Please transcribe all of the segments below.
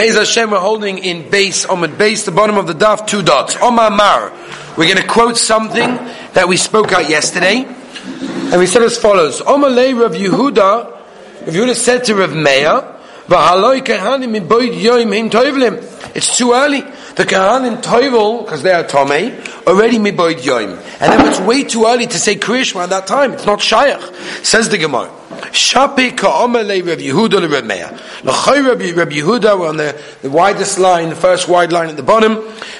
Beis Hashem, we're holding in base, Omid base, the bottom of the daf, two dots. Omar Mar. We're going to quote something that we spoke out yesterday. And we said as follows. Omar Lei Rav Yehuda, Rav Yehuda said to Rav Meir. It's too early. The kahanim toivel, because they are tomei, already miboid yoim. And then it's way too early to say krishma at that time. It's not shayach. Says the Gemara. Shapi ka'omele Rabbi Yehuda le Rabbi Meir. L'choy Rabbi, Rabbi Yehuda, we're on the, the widest line, the first wide line at the bottom.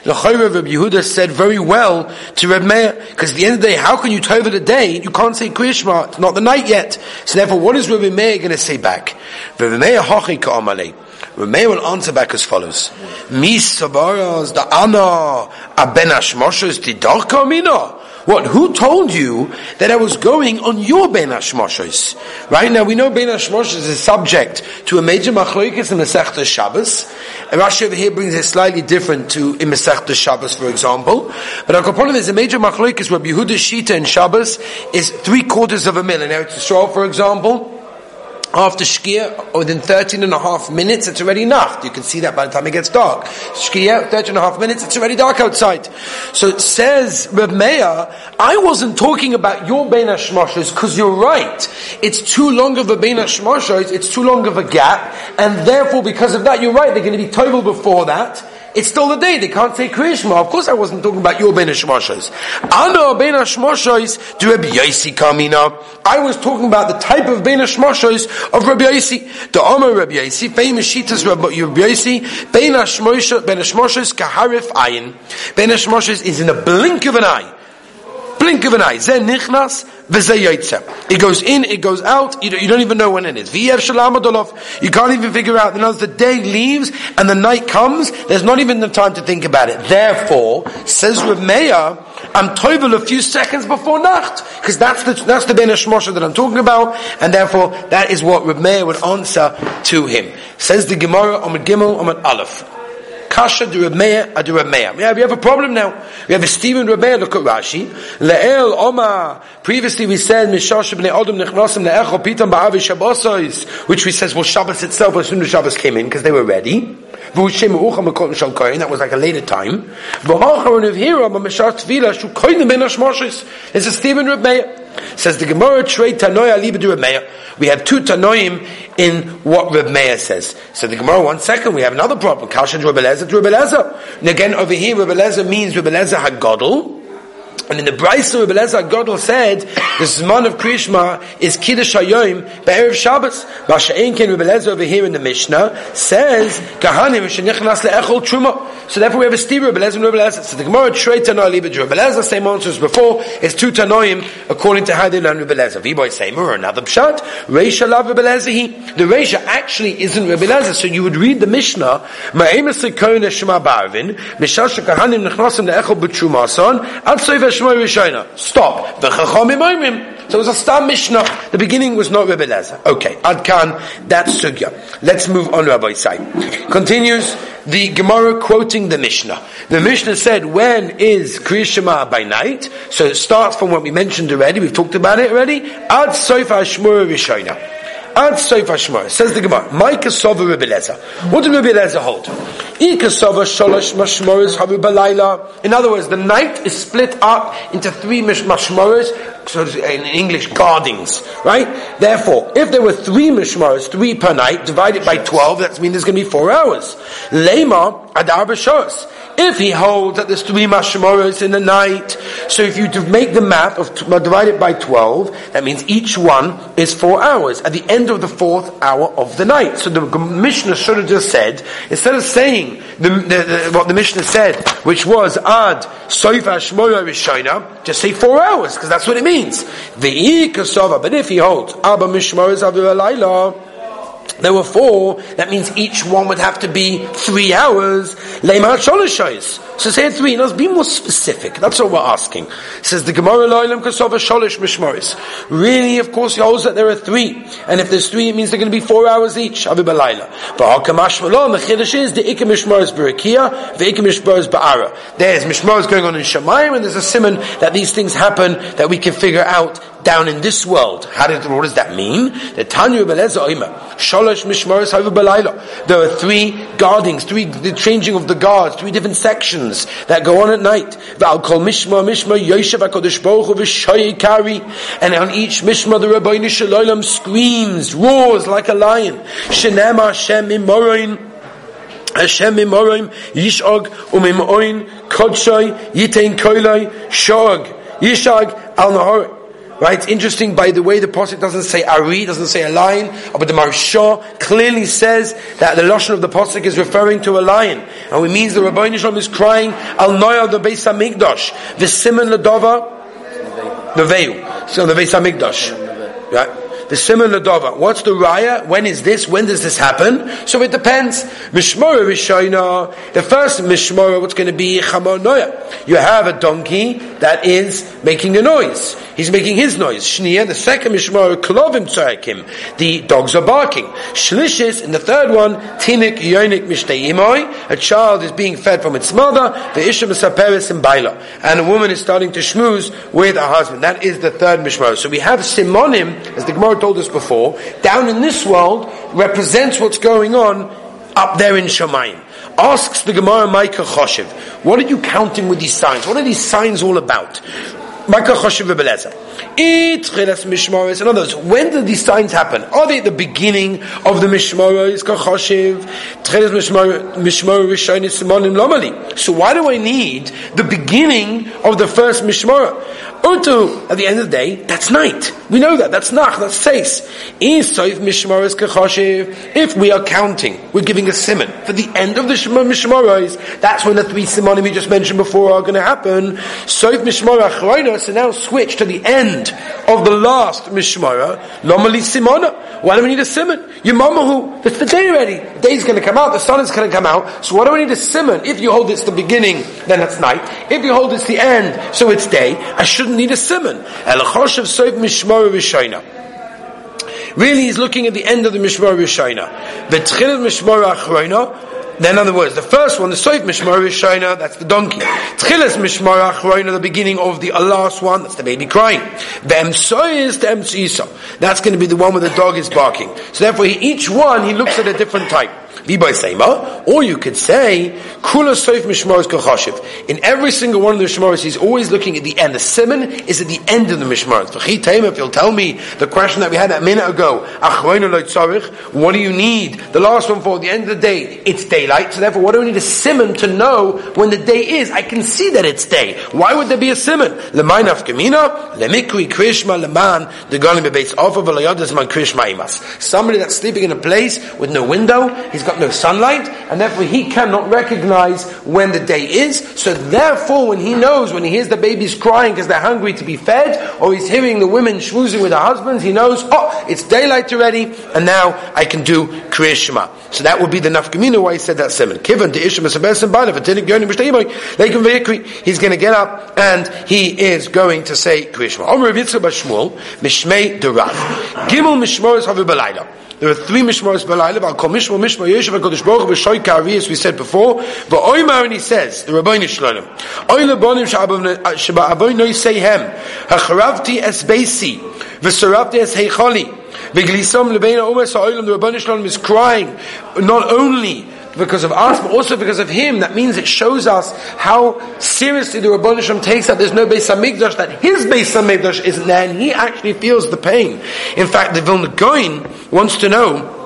L'choy Rabbi Yehuda said very well to Meir, because at the end of the day, how can you tell the day? You can't say Krishma, it's not the night yet. So therefore, what is Meir going to say back? Rabbi Meir hachi ka'omele. Rabbi Meir will answer back as follows. Mis sabaras da ana abenash moshes tidor mina. What? Who told you that I was going on your Ben Hashmoshes? Right now, we know Ben Hashmoshes is subject to a major machlokes in Masechta Shabbos. And Rashi over here brings it slightly different to in Masechta Shabbos, for example. But our component is a major machlokes where Yehuda Shita in Shabbos is three quarters of a mil. In Eretz Yisrael, for example, after Shkia, within 13 and a half minutes, it's already enough. You can see that by the time it gets dark. Shkia, 13 and a half minutes, it's already dark outside. So it says, Reb Meir, I wasn't talking about your Bein HaShmoshes, because you're right. It's too long of a Bein HaShmoshes, it's too long of a gap, and therefore because of that, you're right, they're going to be total before that, it's still the day. They can't say Krishma. Of course, I wasn't talking about your Ben Hashmoshes. Ano Ben Hashmoshes do Rabbi Yosi Kamina. I was talking about the type of Ben Hashmoshes of Rabbi Yosi. The Omer Rabbi Yosi, famous Shitas Rabbi Yosi, Ben Hashmoshes kaharif ayin. Ben Hashmoshes is in a blink of an eye. Blink of an eye. Zen nichnas it goes in, it goes out, you don't, even know when it is. You can't even figure out, you know, the day leaves and the night comes, there's not even the time to think about it. Therefore, says Rav Meir, I'm toivel a few seconds before Nacht, because that's the, that's the Ben that I'm talking about, and therefore that is what Rav Meir would answer to him. Says the Gemara, Amid Gimel, Amid Aleph. Kasha. Yeah, we have a problem now. We have a Stephen Rameya, look at Rashi. Le'el Oma. Previously we said, nechnasim le'echo pitam ba'avi Shabbosos, which we says, well, Shabbos itself, as soon as Shabbos came in, because they were ready. That was like a later time. This is Stephen Rebbeir. Says the Gemara trade Tanoia Libedu Rebbeir. We have two Tanoim in what Reb Meir says. So the Gemara, one second, we have another problem. Kasha Reb Elazar to And again, over here, Reb means Reb Elazar HaGodel. And in the Brisa, Rebbe Lezer Godel said, the Zman of Krishma is Kiddush HaYoim Be'erev Shabbos. Masha Einkin Rebbe Lezer over here in the Mishnah says, Kahanim Shenichnas Le'echol Truma. So therefore we have a Steve Rebbe Lezer and Lezer. So the Gemara Trey Tanoa Libid Rebbe Lezer, same answer as before, is two Tanoim according to how they learn Rebbe Lezer. Viboy or another Pshat, Reisha Lav Lezer he. The Reisha actually isn't Rebbe Lezer. So you would read the Mishnah, Ma'emes Lekoyne Shema Barvin, Mishash Kahanim Nechnasim Le'echol B'Trumason, Ad Soiva. Stop. The Chachomim So it was a star Mishnah. The beginning was not Rebbe Lezer. Okay, Adkan, that's Sugya. Let's move on, Rabbi Sai. Continues the Gemara quoting the Mishnah. The Mishnah said, when is Kriyashima by night? So it starts from what we mentioned already, we've talked about it already. Ad Soifa Shmur Rishona. Ad Soif Hashmar. Says the Gemara. My kasova Rebbe Lezer. What did Rebbe Lezer hold? I kasova sholosh mashmoris havu balayla. In other words, the night is split up into three mashmoris, so in English, guardings, right? Therefore, if there were three mishmaros, three per night, divided by twelve, that means there's going to be four hours. Lema adar b'shos. If he holds that there's three mashmoros in the night, so if you make the math of divided by 12, that means each one is four hours at the end of the fourth hour of the night. So the Mishnah should have just said, instead of saying the, the, the, what the Mishnah said, which was ad soifa shmoya rishayna, just say four hours, because that's what it means. The But if he holds abba mishmoros aviv there were four, that means each one would have to be three hours. So say three, no, be more specific. That's what we're asking. It says the Gemara Loilam Kasova Sholish Mishmaris. Really, of course, he holds that there are three. And if there's three, it means they're going to be four hours each. But the Chiddush is the Ikka Mishmaris the Ikka Mishmaris Ba'ara. There's Mishmaris going on in Shemayim, and there's a simon that these things happen that we can figure out down in this world. How did, what does that mean? The Tanya Beleza Oima. Shalosh mishmaros havu. There are three guardings, three the changing of the guards, three different sections that go on at night. V'al kol mishma mishma yoshev hakadosh baruch hu kari, and on each mishma the Rabbi Shalom screams, roars like a lion. Shenema Hashem imoroin. Hashem mimorim yishog umimoin kodshoy yitain koiloi shog yishag al nahor. Right? It's interesting by the way the Pasuk doesn't say Ari, doesn't say a lion, but the Maharsha clearly says that the Lashon of the Pasuk is referring to a lion. And it means the Rabbi Nishlam is crying, Al Noya the Beis HaMikdash, the Simon Ladova, the Veil. So the Beis HaMikdash. Right? the similar dova. What's the raya? When is this? When does this happen? So it depends. Mishmora Rishayna, the first Mishmora, what's going to be Chamonoya? You have a donkey that is making a noise. He's making his noise. Shnia, the second Mishmora, Klovim Tzarekim. The dogs are barking. Shlishis, in the third one, Tinik Yonik Mishteimoi. A child is being fed from its mother. The Isha Misaperis in Baila. And a woman is starting to schmooze with her husband. That is the third Mishmora. So we have Simonim, as the Gemara told us before, down in this world represents what's going on up there in Shemayim. Asks the Gemara Micah Choshev, what are you counting with these signs? What are these signs all about? In other words, when did these signs happen? Are they at the beginning of the Mishmoros? So why do I need the beginning of the first Mishmorah? Utu, at the end of the day, that's night. We know that. That's nach, that's seis. If we are counting, we're giving a simon. For the end of the mishmaros, that's when the three simonim we just mentioned before are going to happen. So if mishmara so now switch to the end of the last mishmara, lomali simona. Why do we need a simon? Your mama who, it's the day already. The day's going to come out, the sun is going to come out. So why do we need a simon? If you hold it's the beginning, then it's night. If you hold it's the end, so it's day. I shouldn't need a simon. El. Really, he's looking at the end of the Mishmar Rishayna. The Tchilat Mishmar Achrayna, then, in other words, the first one, the Soif Mishmar Rishayna, that's the donkey. Tchilas Mishmar Achrayna, the beginning of the uh, last one, that's the baby crying. The Emsois, the Emsoisa. That's going to be the one where the dog is barking. So therefore, each one, he looks at a different type. Or you could say, Kula Soif Mishmaros Kachashiv. In every single one of the Mishmaros, he's always looking at the end. The simon is at the end of the Mishmaros. If you'll tell me the question that we had a minute ago, what do you need? The last one for the end of the day, it's daylight. So therefore, what do we need a simon to know when the day is? I can see that it's day. Why would there be a simon? Krishma the Krishma Imas. Somebody that's sleeping in a place with no window, he's got no sunlight, and therefore he cannot recognize when the day is. So therefore, when he knows, when he hears the babies crying because they're hungry to be fed, or he's hearing the women schmoozing with their husbands, he knows, oh, it's daylight already, and now I can do Kriya Shema. So that would be the nafkamina why he said that simon. Kivan to Ishma He's going to get up and he is going to say Kriya Shema. Omer Yitzchak Bashmuel, Mishmei Durav. Gimel Mishmoris Havu Balayla. There are three mishmaros b'layla. Al kol mishmor mishmor yeshiv hakadosh baruch hu ka'avi as we said before. V'oymar and he says the Rabbeinu Shalom. Oy lebonim sheba'avoy no yiseihem hacharavti es beisi v'sarabti es heicholi v'glisam lebein ha'omes ha'olam the Rabbeinu Shalom is crying not only because of us, but also because of him. That means it shows us how seriously the Rabban takes that there's no Beis Hamikdash, that his Beis Hamikdash isn't there, and he actually feels the pain. In fact, the Vilna Gaon wants to know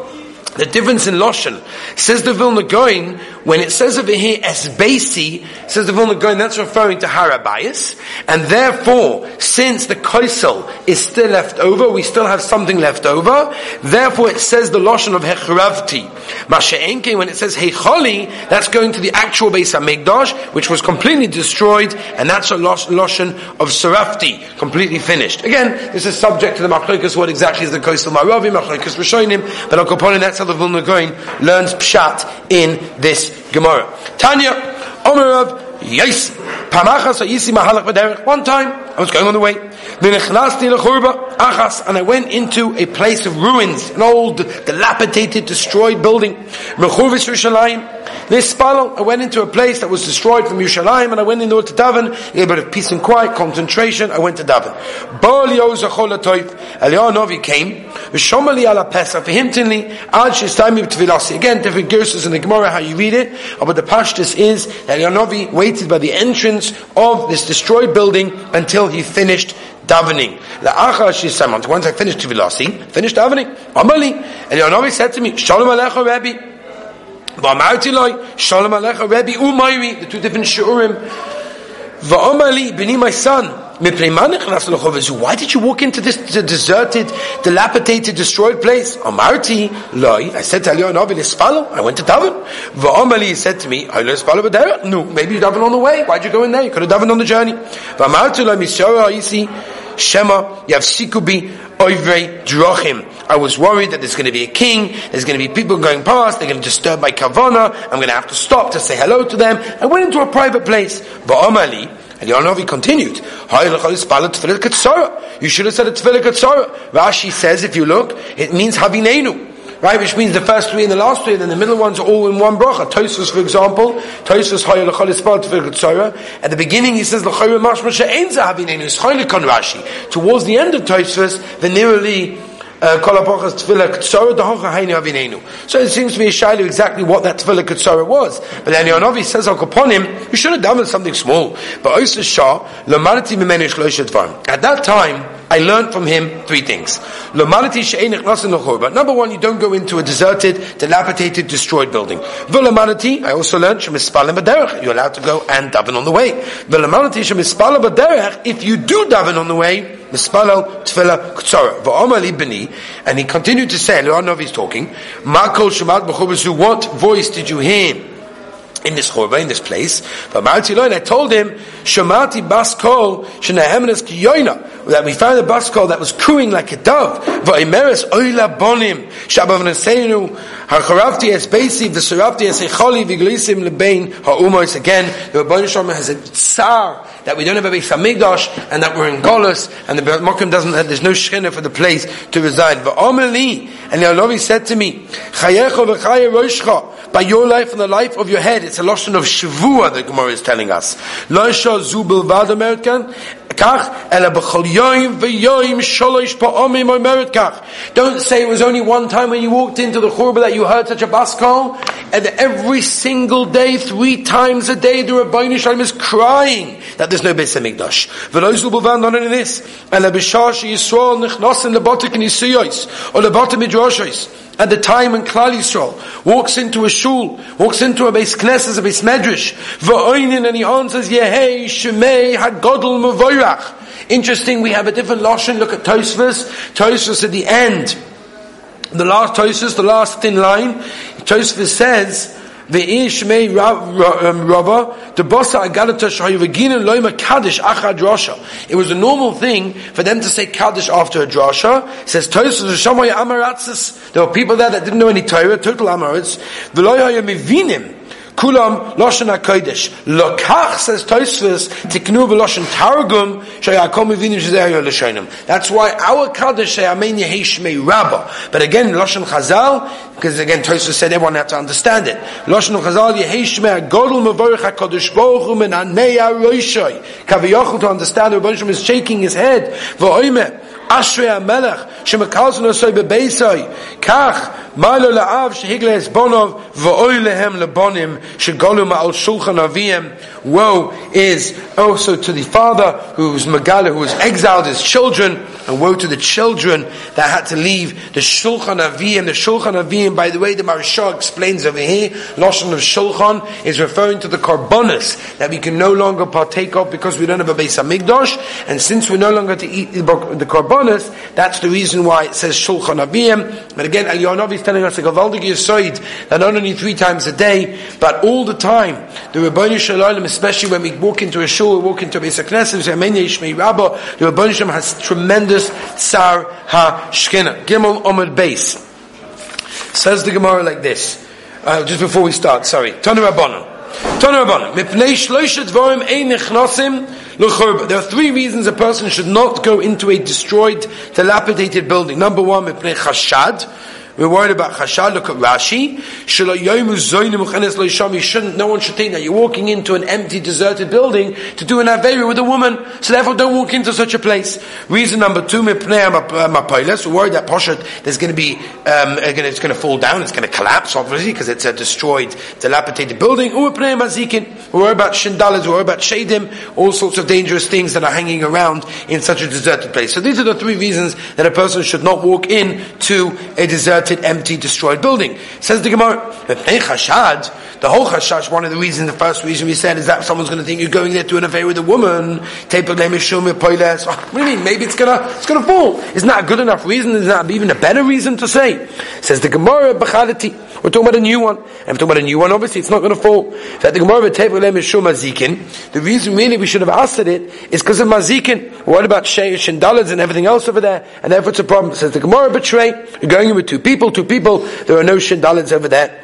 the difference in Loshen. Says the Vilna Gaon, when it says over here Esbasi, says the Vilna Gaon, that's referring to Harabayas, and therefore, since the Koisel is still left over, we still have something left over, therefore it says the Loshen of Hechravti. Masha'enke, when it says Heicholi, that's going to the actual Beis HaMikdash, which was completely destroyed, and that's a Loshen of Sarafti, completely finished. Again, this is subject to the Machlokas, what exactly is the Koisel Maravi, Machlokas Rishonim, but I'll go Al that's the Vilna Gaon learns Pshat in this Gemara. Tanya, Omer of Yes. Pamachas Yisi Mahalach B'derech. One time, I was going on the way. V'nechnasti lechurba achas, and I went into a place of ruins, an old, dilapidated, destroyed building. Mechurvis Yerushalayim. This spalo, I went into a place that was destroyed from Yerushalayim, and I went in into to daven, a bit of peace and quiet, concentration. I went to daven. Baal Yozachol Atoif. Eliyahu Novi came. V'shomali ala Pesach, v'himtinli, ad shistaymi b'tvilasi. Again, different gerses in the Gemara, how you read it, but the pashtus is that Yanovi waited by the entrance of this destroyed building until he finished davening. La'achar shisamant. Once I finished tvilasi, finished davening. Amali. And Yanovi said to me, Shalom alecha Rebbe. V'amarti loy, Shalom alecha Rebbe umayri. The two different shiurim. V'amali, b'ni my son. Why did you walk into this deserted, dilapidated, destroyed place? Amarti, loy. I said to Eliyahu Navi, I went to daven. V'omali said to me, No, maybe you daven on the way. Why'd you go in there? You could have davened on the journey. V'amarti loy misyara isi, shema, yavsikubi, oivrei drochim. I was worried that there's going to be a king, there's going to be people going past, they're going to disturb my kavana, I'm going to have to stop to say hello to them. I went into a private place. V'omali, and Yonavi continued, You should have said a tefillah katsara. Rashi says, if you look, it means havinenu. Right, which means the first three and the last three, and then the middle ones are all in one bracha. Tosfos, for example, Tosfos hayel lechol tefillah. At the beginning, he says lechol mashma she'en zahavinenu. It's Rashi. Towards the end of Tosfos, the nearly uh, so it seems to be a shiloh exactly what that tefillah Ketzorah was. But then Yonovi says upon him, you should have done something small. But Shah, At that time, I learned from him three things. Number one, you don't go into a deserted, dilapidated, destroyed building. I also learned you're allowed to go and daven on the way. If you do daven on the way, and he continued to say, I don't know if he's talking, what voice did you hear? In this chorba, in this place. But I told him, Shamati bas kol shenahemenes kiyoina, that we found a bas kol that was cooing like a dove. Va'imeres oila bonim, shabavnesenu, ha'charavti es beisi, v'surabti es echoli, v'glisim lebein ha'umos. Again, the Rabbi Shalom has a tsar that we don't have a Beis Hamikdash, and that we're in Golos, and the Mokim doesn't there's no shechina for the place to reside. V'omeli, and the Alovi said to me, Chayecho v'chaye roshcha, by your life and the life of your head, it's a lotion of Shavua, the Gemara is telling us. Don't say it was only one time when you walked into the churba that you heard such a baskol, and every single day, three times a day, the Rabbi Shalom is crying that there's no Beis Hamikdash. V'lo zubel vad, not only this, Yisrael nechnosin lebatik nisiyos, or lebatik midrashos at the time when Klal Yisrael walks into a shul, walks into a base knesses, a base medrash, v'oinin, and he answers, Yehei Shemei Hagodol Mavoyrach. Interesting, we have a different lashon. Look at Tosfos. Tosfos at the end, the last Tosfos, the last thin line. Tosfos says, Ve'ish mei um, rava, the bossa agadata shayuvagina loima kaddish achad drasha. It was a normal thing for them to say kaddish after a drasha. It says Tosfos Shamay Amaratzis. There were people there that didn't know any Torah, total Amaritz. V'loya mivinim. Kulam Lashon HaKodesh. Lokach says Tosfos Tiknu Targum Shayakom L'Shonim. That's why our Kaddish say Amen Yehi Shmei Rabba. But again, Lashon Chazal, because again Tosfos said everyone had to understand it. Lashon Chazal Yehi Shmei Godel Mevorich HaKadosh Baruch Hu Men Anei HaRoishoi. Kaviyachol to understand, Rabbi is shaking his head. Ashrei HaMelech, Shemekalzon Osoi Bebeisoi, Kach, Woe is also to the father who was Megala, who was exiled his children, and woe to the children that had to leave the Shulchan Aviyim. The Shulchan Aviyim, by the way, the Maharsha explains over here, Lashon of Shulchan is referring to the Karbonis that we can no longer partake of because we don't have a Beis Hamikdash, and since we're no longer to eat the Karbonis, that's the reason why it says Shulchan Aviyim. But again, Eliyahu is telling us a Gavaldig Yisoid that not only three times a day, but all the time, the Rabbanu Shalom especially when we walk into a shul, we walk into a Beis HaKnesset, we say, Amen Yishmei Rabba, the Rabban Shem has tremendous Tsar HaShkina. Gimel Omid Beis. Says the Gemara like this, uh, just before we start, sorry. Tana Rabbanon. Tana Rabbanon. Mipnei Shloisha Dvorim Ein Nechnasim There are three reasons a person should not go into a destroyed, dilapidated building. Number one, Mipnei Chashad, We're worried about chashad. Look at Rashi. No one should think that you're walking into an empty, deserted building to do an avera with a woman. So therefore, don't walk into such a place. Reason number two, we're worried that poshet there's going to be, um, it's going to fall down, it's going to collapse, obviously, because it's a destroyed, dilapidated building. We're worried about shindalas, we're worried about shadim, all sorts of dangerous things that are hanging around in such a deserted place. So these are the three reasons that a person should not walk in to a deserted, empty, destroyed building. Says the Gemara, chashad, the whole chashash, one of the reasons, the first reason we said is that someone's going to think you're going there to an affair with a woman. What do you mean? Maybe it's gonna, it's gonna fall. Isn't that a good enough reason? Is that even a better reason to say? Says the Gemara. We're talking about a new one. And we're talking about a new one, obviously it's not going to fall. That the Gemara Tevelem is mazikin. The reason really we should have asked it is because of mazikin. What about sheish and dalads and everything else over there? And therefore it's a problem. It says the Gemara betray. You're going in with two people, two people. There are no shindalids over there.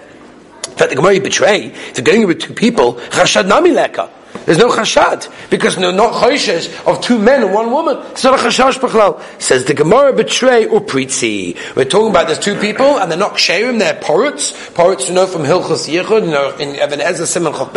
In fact, the Gemara betray. If you're going in with two people, chashad nami leka. There's no chashad because no not chayshes of two men and one woman. It's not a chashash b'chlal. Says the Gemara betray or pritzi. We're talking about there's two people and they're not ksherim. They're poruts. Poruts you know from Hilchos Yichud. You know in Even HaEzer Simon Chaf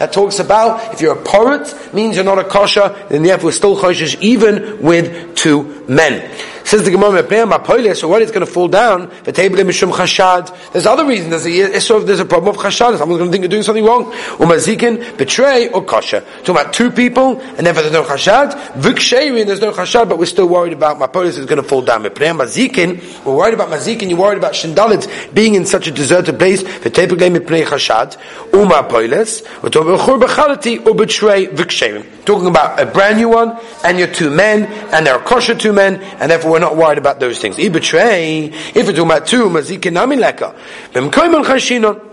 that talks about if you're a porut means you're not a kosher. Then therefore still chayshes even with two men. Says the Gemara, so what is going to fall down? Table mishum chashad. There's other reasons. There's a, there's a problem of chashad. Someone's going to think you're doing something wrong. Umazikin, betray or kosher. Talking about two people, and therefore there's no chashad. Viksheri, there's no chashad, but we're still worried about mapolis is going to fall down. Mazikin, we're worried about mazikin. You're worried about shindalids being in such a deserted place. The table mipnei chashad. Umapolis. We're talking about chur bechalati or betray viksheri. Talking about a brand new one, and you're two men, and there are kosher two men, and therefore we're not worried about those things. If we're talking about two, leka.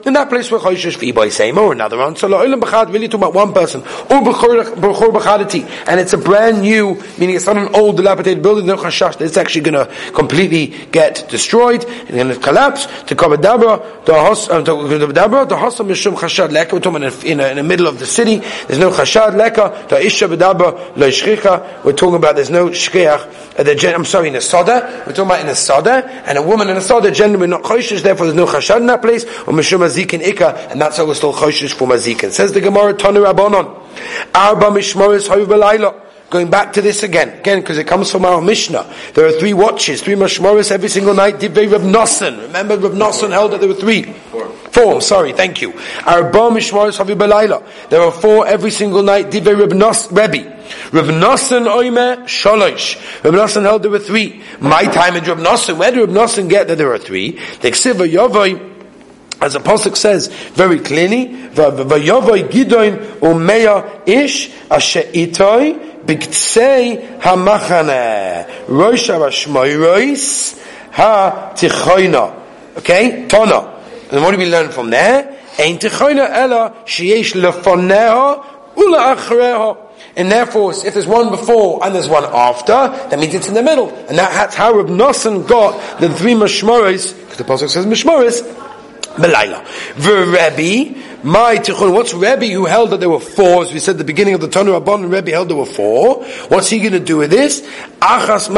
In that place where Choshesh V'ibay same or another answer. La'olam really talking about one person. And it's a brand new, meaning it's not an old dilapidated building, it's actually going to completely get destroyed, it's going to collapse. To Kabadabra, the Hos, uh, to Kabadabra, Hossam Mishum Chashad Leka, we're talking in, the middle of the city, there's no Chashad Leka, the Isha Badabra, Lo we're talking about there's no Shkiach, uh, I'm sorry, in a Soda, we're talking about in a Soda, and a woman in a Soda, generally not Choshesh, therefore there's no Chashad in that place, or Mishum mazikin ikka, and that's how we're still choshish for mazikin. Says the Gemara, Tanu Rabbanon, Arba mishmoris hoyu belayla. Going back to this again, again, because it comes from our Mishnah. There are three watches, three mashmoris every single night. Divrei Rav Nosson. Remember, Rav Nosson held that there were three. Four. Four, sorry, thank you. Arba mishmoris havi belayla. There are four every single night. Divrei Rav Nos, Rebbe. Rav Nosson oime sholosh. Rav Nosson held there were three. My time in Rav Nosson. Where did Rav Nosson get that there are three? The Ksiva Yovoi as the Pasuk says very clearly, Vayovoi Gidoin Umeya Ish Asher Itoi Biktsei HaMachane Rosh HaRashmoirois HaTichoina Okay? Tona. And what do we learn from there? Tichoina Ella Sheyesh Lefoneha Ula Achreha and therefore, if there's one before and there's one after, that means it's in the middle. And that's how Reb Nosson got the three Mishmoris, because the Pasuk says Mishmoris, Belayla. Rebbe, my tichun. What's Rebbe who held that there were four? As we said at the beginning of the Tanu Rabban, Rebbe held there were four. What's he going to do with this? Achas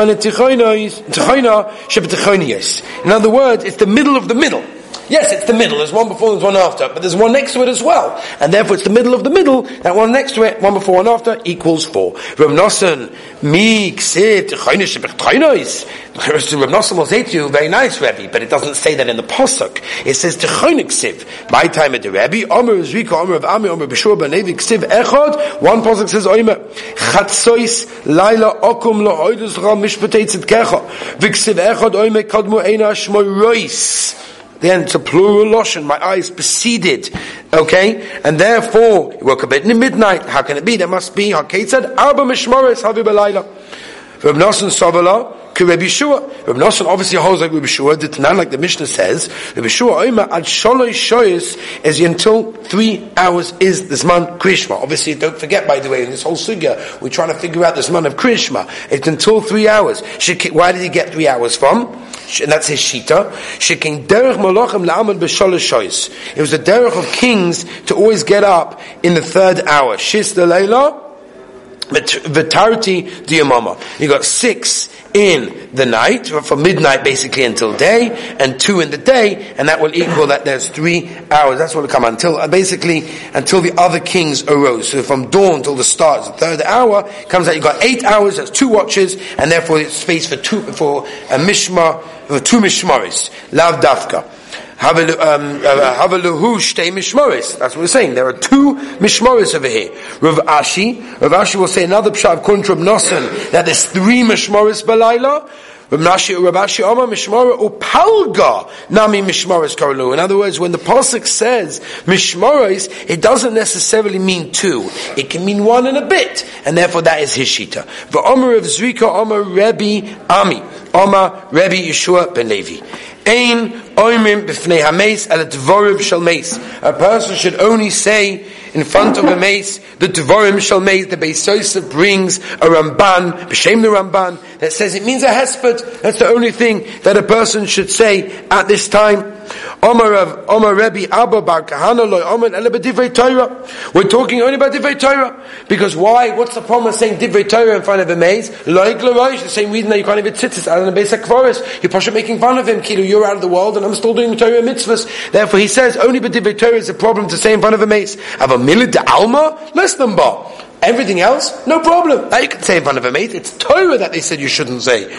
In other words, it's the middle of the middle. Yes, it's the middle. There's one before, there's one after, but there's one next to it as well. And therefore it's the middle of the middle, that one next to it, one before, one after, equals four. Rav Nosson, mi ksit, chaynish b'chaynois. Rav Nosson will say to you, very nice, Rebbe, but it doesn't say that in the Pasuk. It says, techaynik siv. My time at the Rebbe, Omer Zrika, Omer of Ami, Omer B'shur, B'nevi ksiv echod, one Pasuk says, Omer, chatzois, laila, okum, lo oidus, ra, mishpatei tzitkecha. V'ksiv echod, Omer, kadmu, eina, shmoy, rois. Then it's a plural lotion. My eyes proceeded. Okay? And therefore, you woke up at midnight. How can it be? There must be, Hakait said, Arba Mishmoris Havi Belayla. Reb Nosson Savala, Rabbi Yeshua. Rabbi Nosson obviously holds like Rabbi Yeshua, did not like the Mishnah says. Rabbi Oima, ad sholoi shoyis, is until three hours is the Zman Krishma. Obviously, don't forget, by the way, in this whole sugya, we're trying to figure out the Zman of Krishma. It's until three hours. Why did he get three hours from? And that's his shita. Shekin derech malachim la'amad b'sholosh shoyis. It was the derech of kings to always get up in the third hour. Shis the Layla, Vitarti Diamama. You got six in the night, from midnight basically until day, and two in the day, and that will equal that there's three hours. That's what will come until, uh, basically, until the other kings arose. So from dawn till the start, the third hour, comes out, you've got eight hours, that's two watches, and therefore it's space for two, for a mishmar, for two mishmaris. Lav dafka. Havaluhu um, uh, shtei mishmoris. That's what we're saying. There are two mishmoris over here. Rav Ashi, Rav Ashi will say another pshat to Nosen that there's three mishmoris balayla. In other words, when the pasuk says mishmoris, it doesn't necessarily mean two. It can mean one and a bit, and therefore that is his shita. Omar of Zrika, Omar Rebbe Ami, Omar Rebbe Yeshua ben Levi. Ein A person should only say in front of a mace the dvorim shall meis. The Beis brings a Ramban, b'shem the Ramban, that says it means a hesped. That's the only thing that a person should say at this time. Of Abba Bar Kahana Ele Torah. We're talking only about Divrei Torah because why? What's the problem of saying Divrei Torah in front of a maze? Loy Glorosh, the same reason that you can't even tzitzis out in the basic forest. You're Pasha making fun of him. Kilu, you're out of the world, and I'm still doing Torah mitzvahs. Therefore, he says only but Divrei Torah is a problem to say in front of a maze. A milid de alma less than bar. Everything else, no problem. Now you can say in front of a mate. It's Torah that they said you shouldn't say.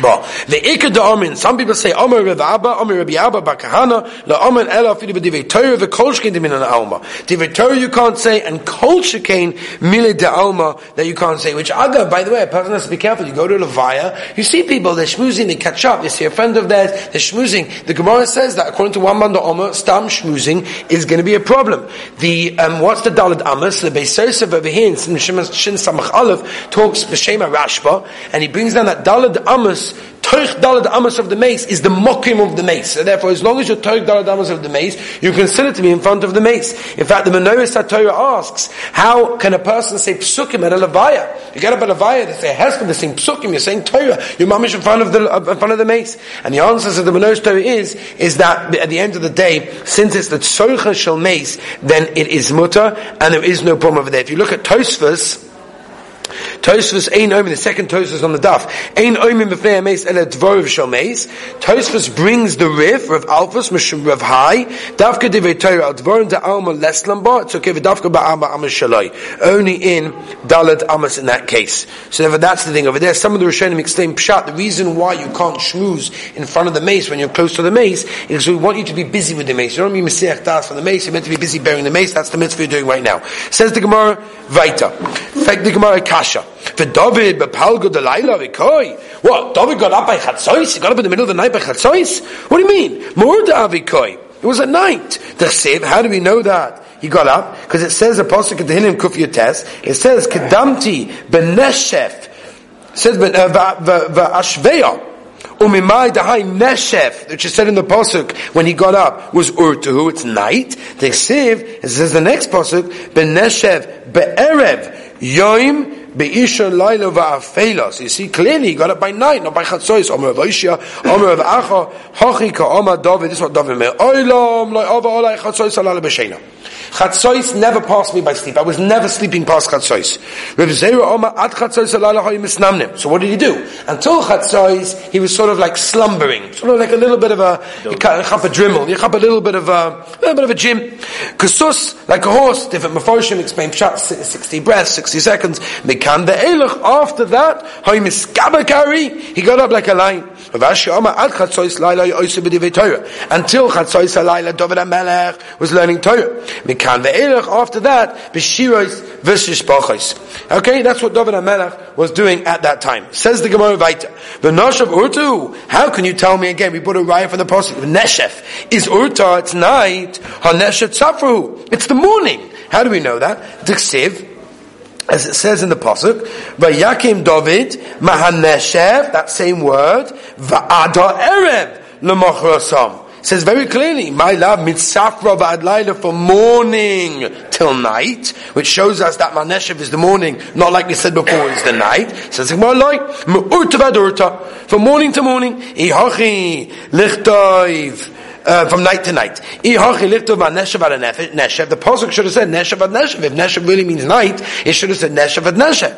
But the ikad amin. Some people say Omer Rav Abba, Omer Rabbi Abba Bakahana, La Omer Ela Fidu B'Divei Torah V'Kolshkein Dimin An Alma. Divei Torah you can't say, and Kolshkein Mile De Alma that you can't say. Which Aga, by the way, a person has to be careful. You go to Levaya, you see people they're schmoozing, they catch up. You see a friend of theirs, they're schmoozing. The Gemara says that according to one man the Omer, stam schmoozing is going to be a problem. The um, what's the Dalad Amos? The Beis Yosef over here in Shin Samach Aleph talks B'Shema Rashba, and he brings down that Dalad Amos Amos, Toich Dalad Amos of the mace is the mokim of the mace. So therefore, as long as you're Toich Dalad Amos of the mace, you consider to be in front of the mace. In fact, the Menorah Torah asks, how can a person say psukim at a levaya? You get up at a levaya, they say hesper, they're saying psukim, you're saying Torah, you're mamish in front of the in front of the mace. And the answer to the Menorah Torah is is that at the end of the day, since it's the tzorcha shel mace, then it is mutter, and there is no problem over there. If you look at Tosfos, Tosfos ein oim, the second Tosfos on the daf. Ein oim in b'fnei ameis ele dvorov shal meis. Tosfos brings the Rif, Rav Alphas, Mishum Rav Hai, dafka divei Torah al dvorim da alma less lambar, it's okay, dafka ba'ama amas shaloi. Only in Dalet Amas in that case. So that's the thing over there. Some of the Rishonim explain pshat, the reason why you can't schmooze in front of the mace when you're close to the mace is we want you to be busy with the mace. You don't mean Messiah Das for the mace, you're meant to be busy bearing the mace, that's the mitzvah you're doing right now. Says the Gemara, Vaita. In fact, the Gemara Kasha. For David, Bepalgo Delilah, Vikoi. What? David got up by Chatzois? He got up in the middle of the night by Chatzois? What do you mean? Murda Avikoi. It was at night. The Siv, how do we know that? He got up, because it says, Apostle Kedahinim Kufyates, it says, Kedamti Beneshef, it says, uh, Va'ashveya, Umimai dahai neshef, which is said in the pasuk when he got up, was urtuhu. It's night. The siv it says the next pasuk beneshev be'erev yoim Be'isha laila va'afela. So you see clearly he got up by night, not by chatzois. Omer of Oishia, Omer of Acha, Hochi ka Omer David. This is what David meant. Oilam la'ava olai chatzois alala b'sheina. Chatzos never passed me by sleep. I was never sleeping past Chatzos. So what did he do? Until Chatzos, he was sort of like slumbering, sort of like a little bit of a, you chop a drimmel, you chop a little bit of a, little bit of a gym. Kasus, like a horse, different Mephoshim explain shot 60 breaths, 60 seconds. Mekan the after that, he got up like a lion. Until Chatzos Laila, David HaMelech was learning Torah. Mekan ve'elech. After that, b'shiros v'shishbachos. Okay, that's what David HaMelech was doing at that time. Says the Gemara Vaita. V'noshav urtu. How can you tell me again? We put a riot from the pasuk. Neshef is urta. It's night. Haneshet tzafru. It's the morning. How do we know that? Diksiv as it says in the pasuk, Vayakim David Mahaneshev, that same word, Va'ada Erev Says very clearly, my love, mitzafra v'adlaila for morning till night, which shows us that maneshev is the morning, not like we said before, is the night. Says me'urta v'adurta, from morning to morning, ihachi lichtoiv, uh, from night to night. The Pasuk should have said Neshav ad Neshav. If Neshav really means night, it should have said Neshav ad Neshav.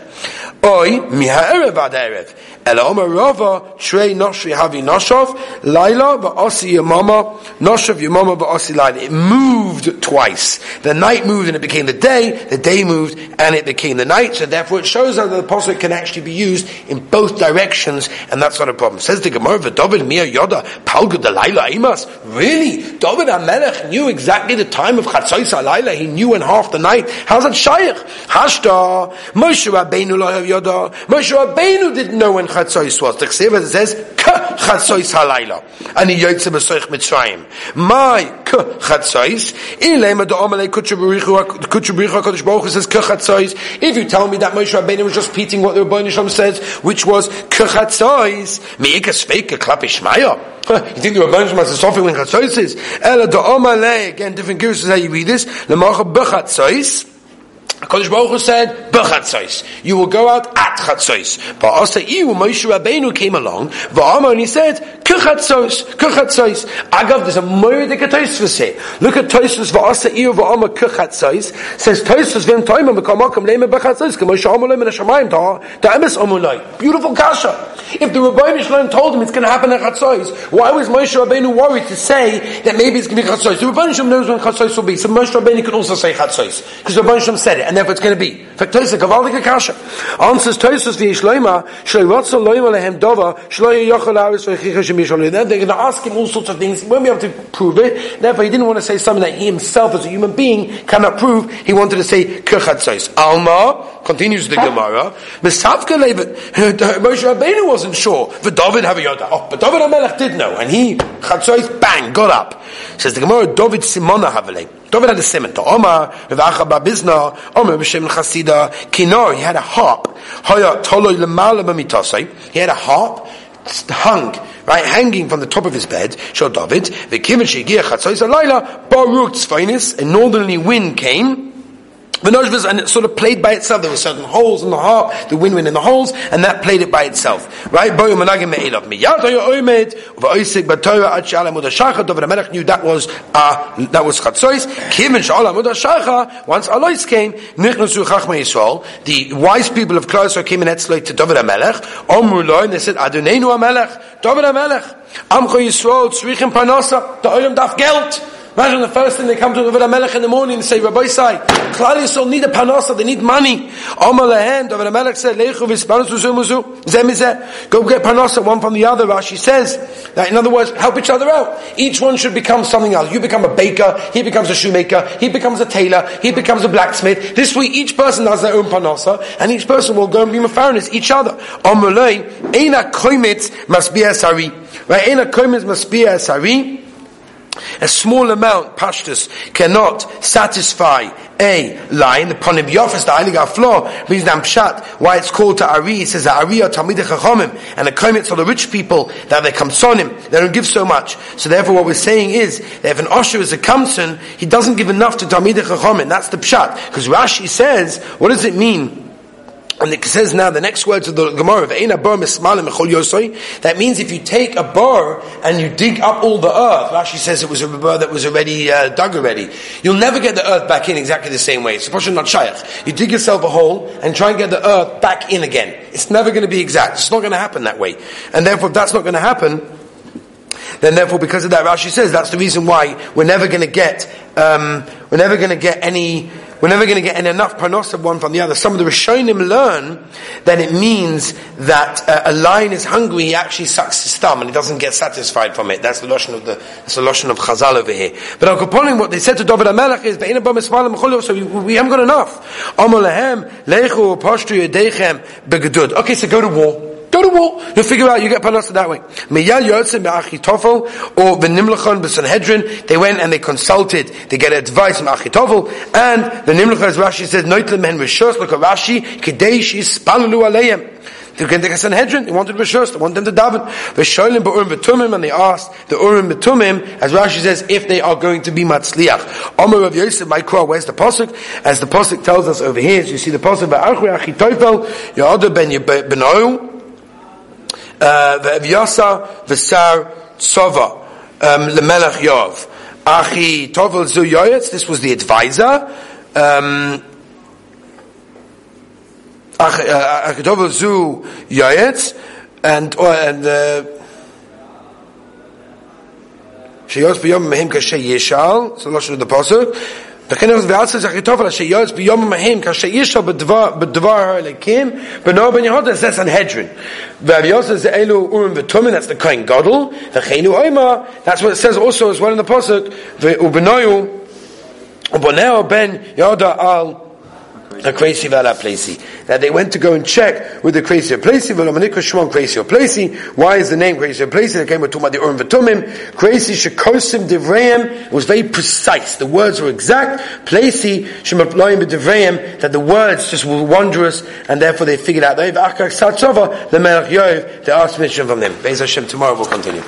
Oy, miha ad. El Omer Rava, Trey Noshri Havi Noshov, Laila Ba'asi Yamama, Noshav Yamama Ba'asi Laila. It moved twice. The night moved and it became the day, the day moved and it became the night, so therefore it shows that the Apostle can actually be used in both directions, and that's not a problem. Says the Gemara, David Mia Yoda, Palgud Laila Imas. Really? David HaMelech knew exactly the time of Chatzos Laila. He knew in half the night. How's that Shaykh? Hashta, Moshe Rabbeinu Yoda. Moshe Rabbeinu didn't know when Chatzos was. The Chsiva says, Ka Chatzos HaLaila. And he yotze B'soich Mitzrayim. My Ka Chatzos, Ilema Da Omalei Kutchabrichu HaKadosh Baruch Hu says Ka Chatzos. If you tell me that Moshe Rabbeinu was just repeating what the Rebbeinu Shalom says, which was Ka Chatzos, Me'ika Sveika Klapi Shmaya. You think the Rebbeinu Shalom has a suffering when Chatzos is? Ela Da Omalei, again, different gurus is how you read this, Lemacha B'Chatzos, Kodesh Baruch Hu said, "B'chatzos, you will go out at chatzos." But also, when Moshe Rabbeinu came along, v'amar and he said, "Kuchatzos, kuchatzos." Agav, there's a moedik Tosfos here. Look at Tosfos v'asa iu v'amar kuchatzos. Says Tosfos v'im toimim v'kamakam leime b'chatzos k'moshe amar leime neshamayim ta ta'emes amulai. Beautiful kasha. If the Rebbeinu Shalom told him it's going to happen at chatzos, why was Moshe Rabbeinu worried to say that maybe it's going to be chatzos? The Rebbeinu Shalom knows when chatzos will be, so Moshe Rabbeinu can also say chatzos because the Rebbeinu Shalom said it and therefore it's going to be. In fact, Tosa, Gavaldik Akasha. Answers v'yish loima, shloi rotza loima lehem dova, shloi yochel aris v'chicha shemishol. They're going to ask him all sorts of things. He won't be able to prove it. Therefore, he didn't want to say something that he himself, as a human being, cannot prove. He wanted to say kirchatzos. Alma, continues the Gemara, Misavka Levet, Moshe Rabbeinu wasn't sure. For David have a yoda. Oh, but David HaMelech did know. And he, chatzos, bang, got up. Says the Gemara, David Simona Havale. David had a simon. To Omar, Revacha Babizna, Omar B'Shem Chasida, Kinor, he had a harp. Hoya Toloi Lemala B'Mitosai, he had a harp, hung, right, hanging from the top of his bed, Shal David, V'Kivin Shegiach Chatzois Alayla, Baruch Tzvainis, a northerly wind came, the and it sort of played by itself. There were certain holes in the harp, the wind went in the holes, and that played it by itself. Right? David HaMelech knew that was, uh, that was chatzois. Once Alois came, nichnasu chachma Yisrael, the wise people of Klal came in Etzloi to David HaMelech, Omru lo, they said, Adonenu HaMelech, David HaMelech, Amcho Yisrael, tzrichim parnasa, the oilam daf gelt. Imagine the first thing they come to David Melech in the morning and say, Rabbi Sai, Klal Yisrael need a panasa, they need money. Omar lehen, David Melech said, Leichu v'ispanus u'zumuzu, zemizeh, go get panasa one from the other. Rashi says, that in other words, help each other out. Each one should become something else. You become a baker, he becomes a shoemaker, he becomes a tailor, he becomes a blacksmith. This way each person has their own panasa, and each person will go and be mafarinus, each other. Omar lehen, must be a sari. Right? Eina koimitz must be a sari. A small amount, pashtus, cannot satisfy a line. The ponim yofis, the heilige floor, means nam pshat, why it's called to Ari, it says that Ari are Talmidei Chachomim, and the komitz are the rich people, that they come sonim, they don't give so much. So therefore what we're saying is, that if an Osher is a kamson, he doesn't give enough to Talmidei Chachomim, that's the pshat. Because Rashi says, what does it mean? And it says now the next words of the Gemara. That means if you take a bar and you dig up all the earth, Rashi says it was a bar that was already uh, dug already. You'll never get the earth back in exactly the same way. It's supposed not shaykh. You dig yourself a hole and try and get the earth back in again. It's never going to be exact. It's not going to happen that way. And therefore, if that's not going to happen, then therefore because of that, Rashi says that's the reason why we're never going to get, um, we're never going to get any we're never going to get enough panos of one from the other. Some of the Rishonim learn that it means that uh, a lion is hungry, he actually sucks his thumb and he doesn't get satisfied from it. That's the lotion of the, that's the lotion of Chazal over here. But Al Kaponim, what they said to David HaMelech is, so we, we haven't got enough. Okay, so go to war. Go to war. You'll figure out you get panasa that way. Meyal Yotzim Be'achitofel or V'nimlachon B'Sanhedrin. They went and they consulted. They get advice from Achitofel. And the Nimlachon, as Rashi says, Noitlem Hen Rishos, look at Rashi, Kedei Shispalulu Aleim. They to the Sanhedrin, they wanted Rishos, they wanted them to daven. V'sholim Ba'urim B'tumim, and they asked the Urim B'tumim, as Rashi says, if they are going to be Matzliach. Omer of Yosef, my crow, where's the Pasuk? As the Pasuk tells us over here, as you see the Pasuk, V'archri Achitofel, Yoda Ben Benoim, V'evyasa v'sar tzova lemelech Yov. Achitofel zu yoyetz, this was the advisor. Um, Achitofel zu yoyetz, and or, and uh, sheyos biyom mehim kashe yishal. So lashon of the pasuk. וכן אז ועצה זה אחיתופל אשר יועץ ביום מהם כאשר אישו בדבר האלוקים בנו בן יהודה זה סנהדרין והביוסה זה אלו אורים ותומן that's the kind גודל וכן הוא אימה that's what it says also as well in the posuk ובנויו ובונאו בן יהודה על a Kreisi vala Pleisi. That they went to go and check with the Kreisi Pleisi, Velomanikra Shmon Kreisi Pleisi. Why is the name Kreisi Pleisi? They came with the Urim Vatumim. Kreisi Shekosim Devreim. It was very precise. The words were exact. Pleisi Shemaploim Devreim. That the words just were wondrous, and therefore they figured out. They asked permission from them. Beis Hashem, tomorrow we'll continue.